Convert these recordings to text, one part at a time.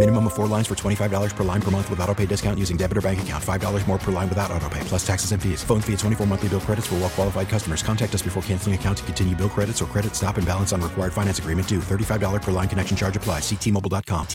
Minimum of four lines for $25 per line per month with auto pay discount using debit or bank account. $5 more per line without auto pay, plus taxes and fees. Phone fee at 24 monthly bill credits for all well qualified customers. Contact us before canceling account to continue bill credits or credit stop and balance on required finance agreement due. $35 per line connection charge applies. Ctmobile.com.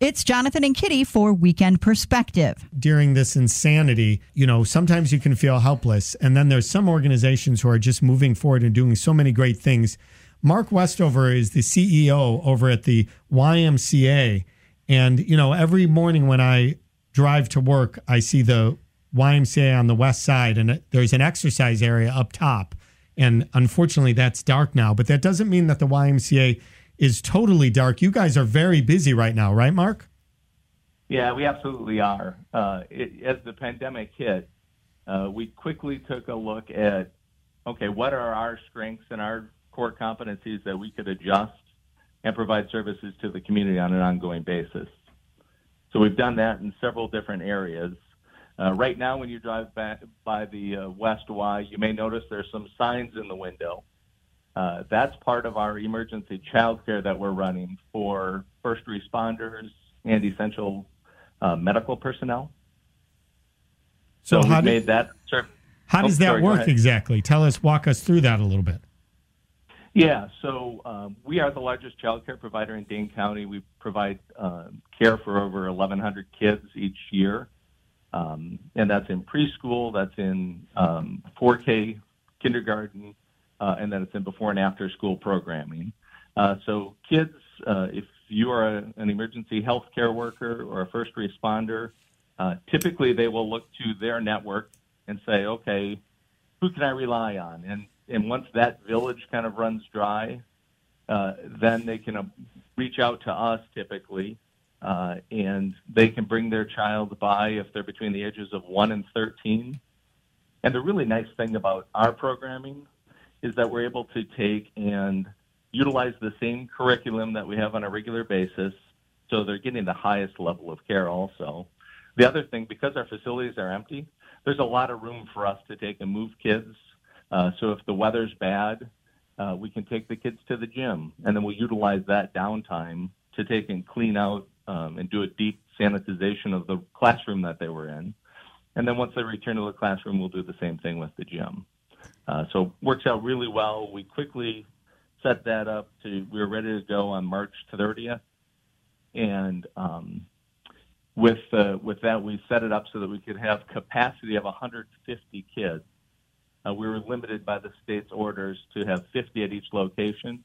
It's Jonathan and Kitty for Weekend Perspective. during this insanity, you know, sometimes you can feel helpless. And then there's some organizations who are just moving forward and doing so many great things. Mark Westover is the CEO over at the YMCA. And, you know, every morning when I drive to work, I see the YMCA on the west side, and there's an exercise area up top. And unfortunately, that's dark now, but that doesn't mean that the YMCA is totally dark. You guys are very busy right now, right, Mark? Yeah, we absolutely are. Uh, it, as the pandemic hit, uh, we quickly took a look at okay, what are our strengths and our core competencies that we could adjust and provide services to the community on an ongoing basis. So we've done that in several different areas. Uh, right now, when you drive back by the uh, West Y, you may notice there's some signs in the window. Uh, that's part of our emergency childcare that we're running for first responders and essential uh, medical personnel. So So, how do- made that. Sure. How Oh, does that sorry, work exactly? Tell us, walk us through that a little bit. Yeah, so um, we are the largest child care provider in Dane County. We provide um care for over 1,100 kids each year, um, and that's in preschool, that's in um, 4K kindergarten, uh, and then it's in before and after school programming. Uh, so kids, uh, if you are a, an emergency health care worker or a first responder, uh, typically they will look to their network and say, okay, who can I rely on? And and once that village kind of runs dry, uh, then they can uh, reach out to us typically, uh, and they can bring their child by if they're between the ages of one and thirteen. And the really nice thing about our programming is that we're able to take and utilize the same curriculum that we have on a regular basis, so they're getting the highest level of care also. The other thing, because our facilities are empty, there's a lot of room for us to take and move kids. Uh, so if the weather's bad, uh, we can take the kids to the gym, and then we'll utilize that downtime to take and clean out um, and do a deep sanitization of the classroom that they were in. And then once they return to the classroom, we'll do the same thing with the gym. Uh, so it works out really well. We quickly set that up to we were ready to go on March 30th, and um, with uh, with that we set it up so that we could have capacity of 150 kids. Uh, we were limited by the state's orders to have 50 at each location,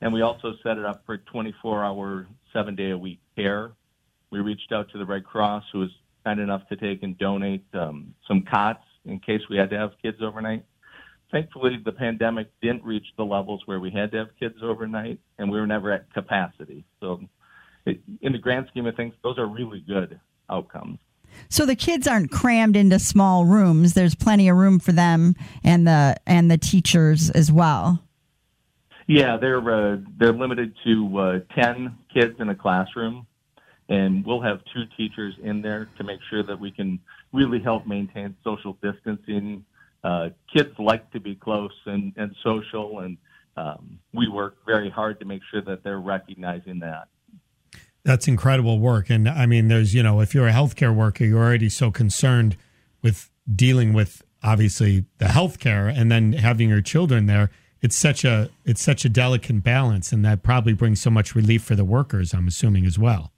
and we also set it up for 24-hour, seven-day-a-week care. We reached out to the Red Cross, who was kind enough to take and donate um, some cots in case we had to have kids overnight. Thankfully, the pandemic didn't reach the levels where we had to have kids overnight, and we were never at capacity. So, in the grand scheme of things, those are really good. So the kids aren't crammed into small rooms. There's plenty of room for them and the and the teachers as well. Yeah, they're uh, they're limited to uh, ten kids in a classroom, and we'll have two teachers in there to make sure that we can really help maintain social distancing. Uh, kids like to be close and, and social, and um, we work very hard to make sure that they're recognizing that. That's incredible work. And I mean, there's, you know, if you're a healthcare worker, you're already so concerned with dealing with obviously the healthcare and then having your children there. It's such a it's such a delicate balance, and that probably brings so much relief for the workers. I'm assuming as well.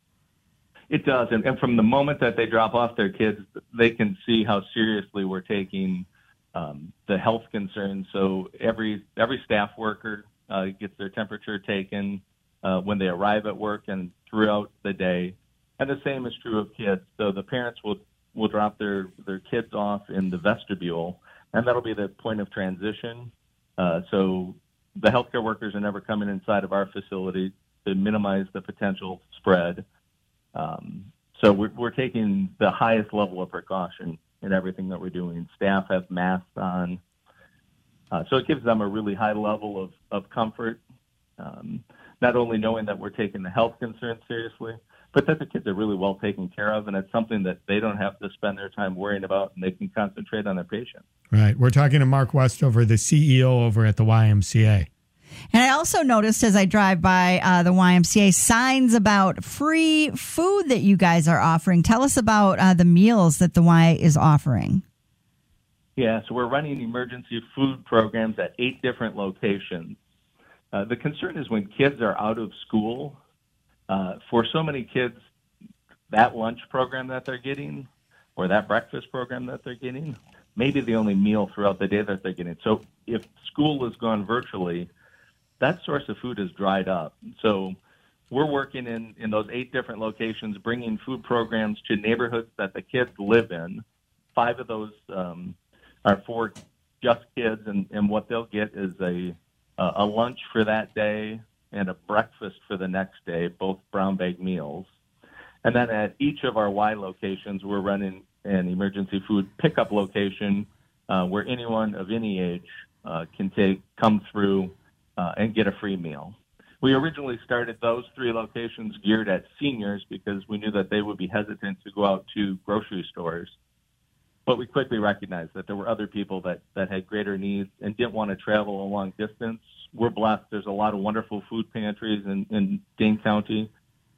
It does, and, and from the moment that they drop off their kids, they can see how seriously we're taking um, the health concerns. So every every staff worker uh, gets their temperature taken uh, when they arrive at work, and throughout the day, and the same is true of kids. So the parents will will drop their their kids off in the vestibule, and that'll be the point of transition. Uh, so the healthcare workers are never coming inside of our facility to minimize the potential spread. Um, so we're, we're taking the highest level of precaution in everything that we're doing. Staff have masks on. Uh, so it gives them a really high level of, of comfort, um, not only knowing that we're taking the health concerns seriously, but that the kids are really well taken care of, and it's something that they don't have to spend their time worrying about, and they can concentrate on their patients. Right. We're talking to Mark Westover, the CEO over at the YMCA. And I also noticed as I drive by uh, the YMCA signs about free food that you guys are offering. Tell us about uh, the meals that the Y is offering. Yeah, so we're running emergency food programs at eight different locations. Uh, the concern is when kids are out of school, uh, for so many kids, that lunch program that they're getting or that breakfast program that they're getting may be the only meal throughout the day that they're getting. So if school is gone virtually, that source of food is dried up. So we're working in, in those eight different locations, bringing food programs to neighborhoods that the kids live in. Five of those um, are for just kids, and, and what they'll get is a a lunch for that day and a breakfast for the next day, both brown bag meals. And then at each of our Y locations, we're running an emergency food pickup location uh, where anyone of any age uh, can take come through uh, and get a free meal. We originally started those three locations geared at seniors because we knew that they would be hesitant to go out to grocery stores. But we quickly recognized that there were other people that, that had greater needs and didn't want to travel a long distance. We're blessed. There's a lot of wonderful food pantries in, in Dane County.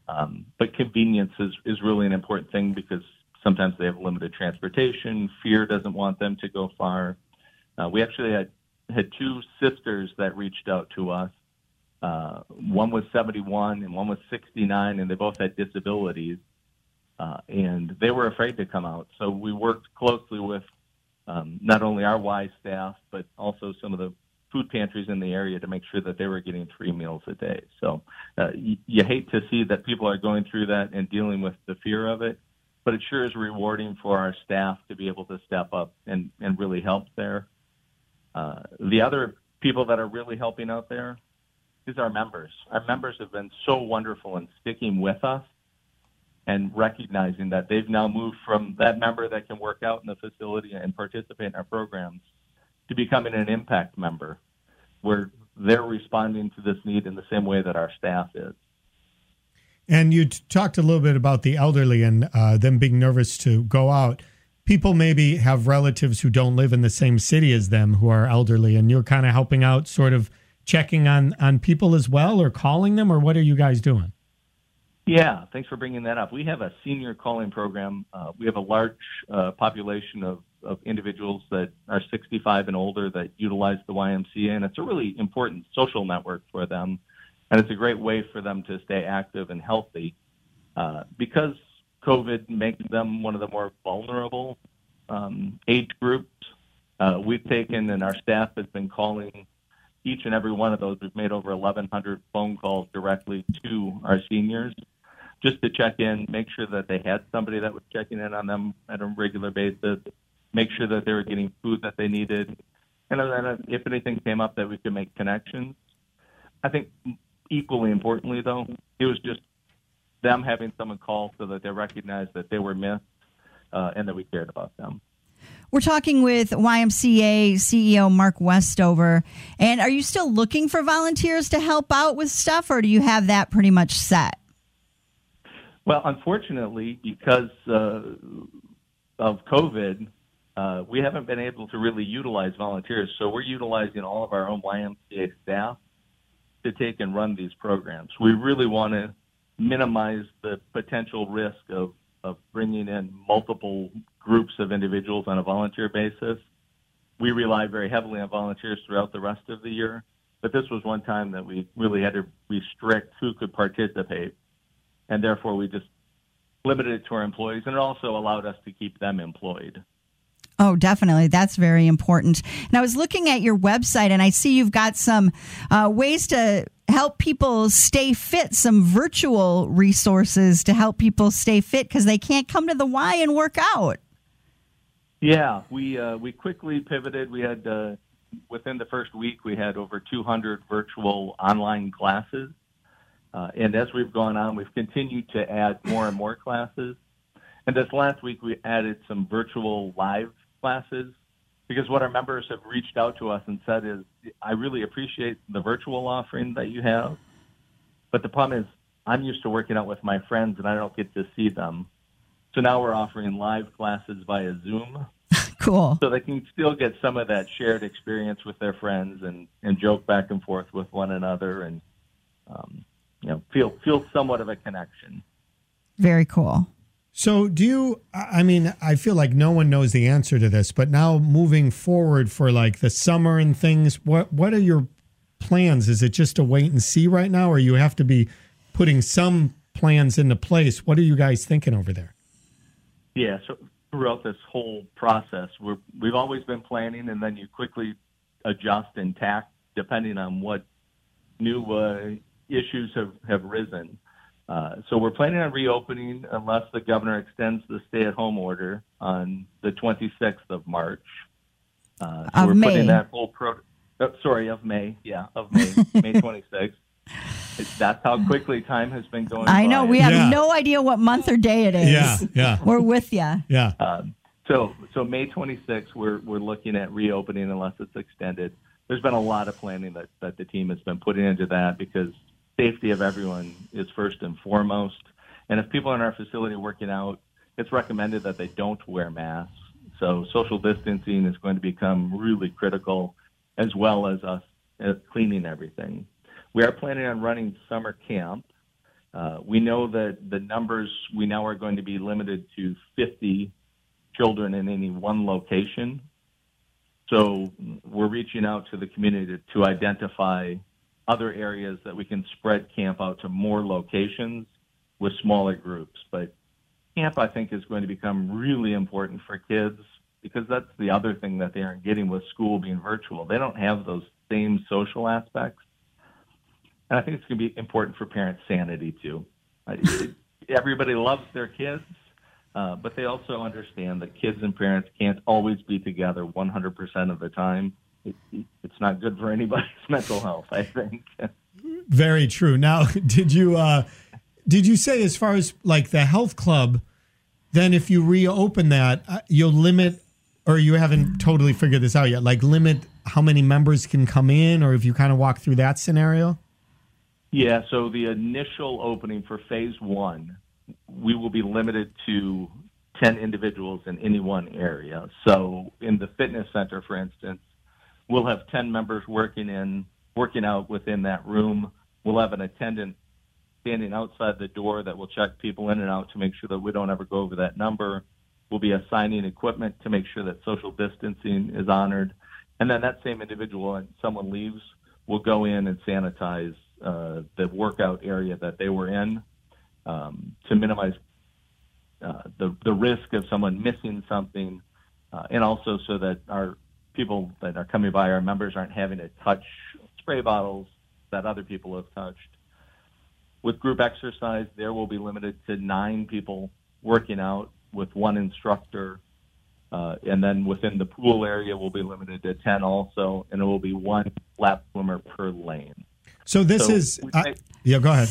Um, but convenience is, is really an important thing because sometimes they have limited transportation. Fear doesn't want them to go far. Uh, we actually had had two sisters that reached out to us. Uh, one was 71 and one was 69, and they both had disabilities. Uh, and they were afraid to come out. So we worked closely with um, not only our Y staff, but also some of the food pantries in the area to make sure that they were getting three meals a day. So uh, you, you hate to see that people are going through that and dealing with the fear of it, but it sure is rewarding for our staff to be able to step up and, and really help there. Uh, the other people that are really helping out there is our members. Our members have been so wonderful in sticking with us and recognizing that they've now moved from that member that can work out in the facility and participate in our programs to becoming an impact member where they're responding to this need in the same way that our staff is. And you talked a little bit about the elderly and uh, them being nervous to go out. People maybe have relatives who don't live in the same city as them who are elderly and you're kind of helping out sort of checking on on people as well or calling them or what are you guys doing? Yeah thanks for bringing that up. We have a senior calling program uh, we have a large uh, population of, of individuals that are 65 and older that utilize the ymca and it's a really important social network for them and it's a great way for them to stay active and healthy uh, because COVID makes them one of the more vulnerable um, age groups. Uh, we've taken, and our staff has been calling each and every one of those. We've made over 1,100 phone calls directly to our seniors just to check in, make sure that they had somebody that was checking in on them at a regular basis, make sure that they were getting food that they needed, and then if anything came up that we could make connections. I think equally importantly, though, it was just them having someone call so that they recognized that they were missed uh, and that we cared about them. We're talking with YMCA CEO Mark Westover. And are you still looking for volunteers to help out with stuff, or do you have that pretty much set? Well, unfortunately, because uh, of COVID, uh, we haven't been able to really utilize volunteers. So we're utilizing all of our own YMCA staff to take and run these programs. We really want to minimize the potential risk of, of bringing in multiple groups of individuals on a volunteer basis. We rely very heavily on volunteers throughout the rest of the year, but this was one time that we really had to restrict who could participate, and therefore we just limited it to our employees, and it also allowed us to keep them employed. Oh, definitely. That's very important. And I was looking at your website and I see you've got some uh, ways to help people stay fit, some virtual resources to help people stay fit because they can't come to the Y and work out. Yeah, we uh, we quickly pivoted. We had uh, within the first week we had over 200 virtual online classes, uh, and as we've gone on, we've continued to add more and more classes. And this last week we added some virtual live classes because what our members have reached out to us and said is, I really appreciate the virtual offering that you have, but the problem is I'm used to working out with my friends and I don't get to see them. So now we're offering live classes via Zoom. Cool. So they can still get some of that shared experience with their friends and, and joke back and forth with one another and um, you know feel feel somewhat of a connection. Very cool. So, do you? I mean, I feel like no one knows the answer to this, but now moving forward for like the summer and things, what what are your plans? Is it just a wait and see right now, or you have to be putting some plans into place? What are you guys thinking over there? Yeah, so throughout this whole process, we're we've always been planning, and then you quickly adjust and tack depending on what new uh, issues have have risen. Uh, so we're planning on reopening unless the governor extends the stay-at-home order on the 26th of March. Uh, so Of we're May. putting that whole pro. Uh, sorry, of May. Yeah, of May, May 26th. It's, that's how quickly time has been going. I know by. we have Yeah. no idea what month or day it is. Yeah, yeah, We're with you. yeah. Um, so, so May 26th, we're we're looking at reopening unless it's extended. There's been a lot of planning that that the team has been putting into that because safety of everyone is first and foremost. And if people in our facility are working out, it's recommended that they don't wear masks. So social distancing is going to become really critical, as well as us uh, cleaning everything. We are planning on running summer camp. Uh, we know that the numbers we now are going to be limited to 50 children in any one location. So we're reaching out to the community to, to identify other areas that we can spread camp out to more locations with smaller groups. But camp, I think, is going to become really important for kids because that's the other thing that they aren't getting with school being virtual. They don't have those same social aspects. And I think it's going to be important for parents' sanity too. Everybody loves their kids, uh, but they also understand that kids and parents can't always be together 100% of the time. It, it's not good for anybody's mental health, I think. Very true. Now, did you uh did you say as far as like the health club, then if you reopen that, uh, you'll limit or you haven't totally figured this out yet, like limit how many members can come in or if you kind of walk through that scenario? Yeah, so the initial opening for phase one, we will be limited to 10 individuals in any one area. So in the fitness center, for instance, we'll have 10 members working in, working out within that room. We'll have an attendant standing outside the door that will check people in and out to make sure that we don't ever go over that number. We'll be assigning equipment to make sure that social distancing is honored. And then that same individual, and someone leaves, will go in and sanitize uh, the workout area that they were in um, to minimize uh, the the risk of someone missing something, uh, and also so that our people that are coming by, our members, aren't having to touch spray bottles that other people have touched. With group exercise, there will be limited to nine people working out with one instructor. Uh, and then within the pool area, we'll be limited to 10 also, and it will be one lap swimmer per lane. So this So is uh, made- Yeah, go ahead.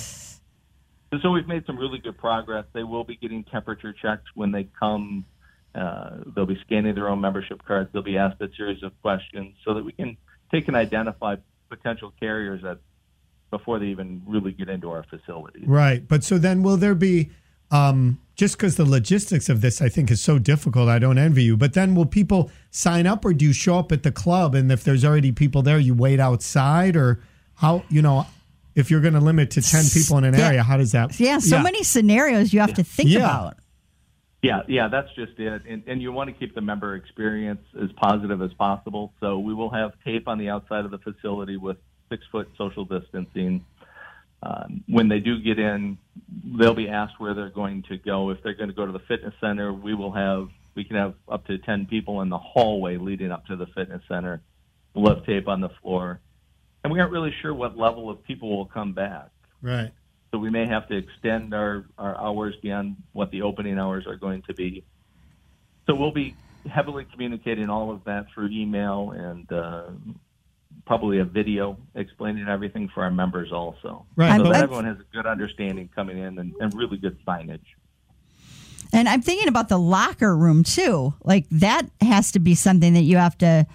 so we've made some really good progress. They will be getting temperature checks when they come. Uh, they'll be scanning their own membership cards. They'll be asked a series of questions so that we can take and identify potential carriers that before they even really get into our facility. Right. But so then will there be um just because the logistics of this I think is so difficult, I don't envy you. But then will people sign up or do you show up at the club and if there's already people there, you wait outside or how you know if you're gonna limit to ten people in an area, how does that Yeah, so many scenarios you have to think Yeah. about. Yeah, yeah, that's just it. And, and you want to keep the member experience as positive as possible. So we will have tape on the outside of the facility with six foot social distancing. Um, when they do get in, they'll be asked where they're going to go. If they're going to go to the fitness center, we will have we can have up to ten people in the hallway leading up to the fitness center. We'll have tape on the floor. and we aren't really sure what level of people will come back. Right. So we may have to extend our, our hours beyond what the opening hours are going to be. So we'll be heavily communicating all of that through email and uh, probably a video explaining everything for our members also. Right. So but- that everyone has a good understanding coming in and, and really good signage. And I'm thinking about the locker room too. Like that has to be something that you have to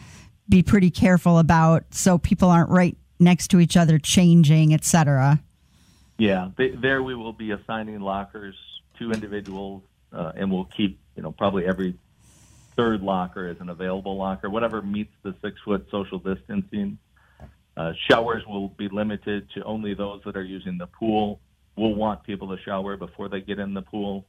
be pretty careful about so people aren't right next to each other changing, et cetera. Yeah, th- there we will be assigning lockers to individuals, uh, and we'll keep, you know, probably every third locker as an available locker, whatever meets the six foot social distancing. Uh, showers will be limited to only those that are using the pool. We'll want people to shower before they get in the pool,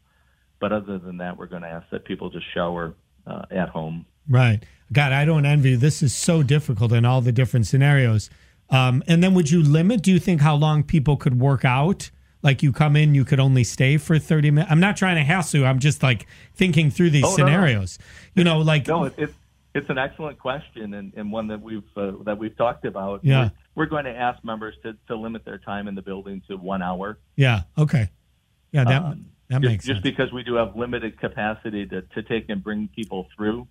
but other than that, we're going to ask that people just shower uh, at home. Right. God, I don't envy. This is so difficult in all the different scenarios. Um, and then would you limit, do you think, how long people could work out? Like you come in, you could only stay for 30 minutes? I'm not trying to hassle you. I'm just like thinking through these Oh, no, no. scenarios. You know, like, No, it's it's an excellent question and, and one that we've uh, that we've talked about. Yeah. We're, we're going to ask members to, to limit their time in the building to one hour. yeah, okay. Yeah, that, Um, that just, makes just sense. because we do have limited capacity to, to take and bring people through,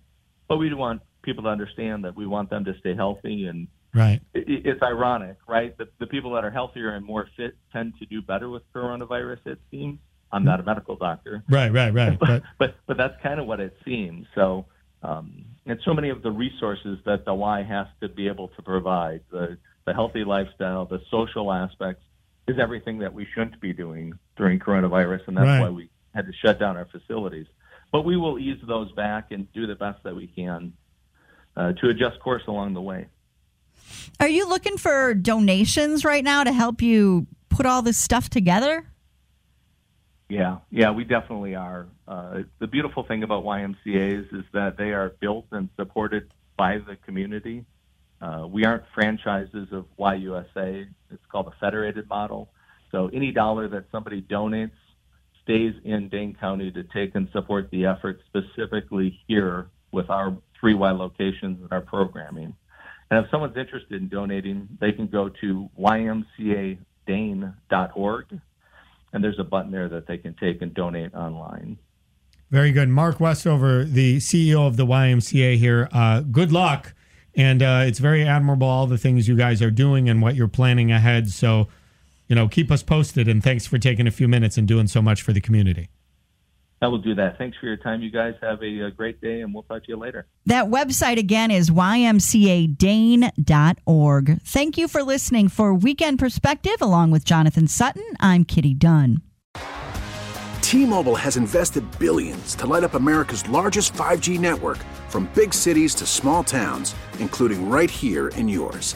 but we do want people to understand that we want them to stay healthy and Right. it, it's ironic, right? The, the people that are healthier and more fit tend to do better with coronavirus. It seems. I'm not a medical doctor, Right, right, right. But but but that's kind of what it seems. So, um, and so many of the resources that the Y has to be able to provide the the healthy lifestyle, the social aspects, is everything that we shouldn't be doing during coronavirus, and that's Right. why we had to shut down our facilities. But we will ease those back and do the best that we can uh, to adjust course along the way. Are you looking for donations right now to help you put all this stuff together? Yeah, yeah, we definitely are. Uh, the beautiful thing about YMCA's is that they are built and supported by the community. Uh, we aren't franchises of YUSA. It's called a federated model. So any dollar that somebody donates stays in Dane County to take and support the effort specifically here with our three Y locations and our programming. And if someone's interested in donating, they can go to ymcadane.org and there's a button there that they can take and donate online. Very good. Mark Westover, the CEO of the YMCA here. Uh, good luck. And uh, it's very admirable, all the things you guys are doing and what you're planning ahead. So, you know, keep us posted. And thanks for taking a few minutes and doing so much for the community. I will do that. Thanks for your time. You guys have a, a great day, and we'll talk to you later. That website again is ymcadane.org. Thank you for listening for Weekend Perspective along with Jonathan Sutton. I'm Kitty Dunn. T-Mobile has invested billions to light up America's largest 5G network from big cities to small towns, including right here in yours.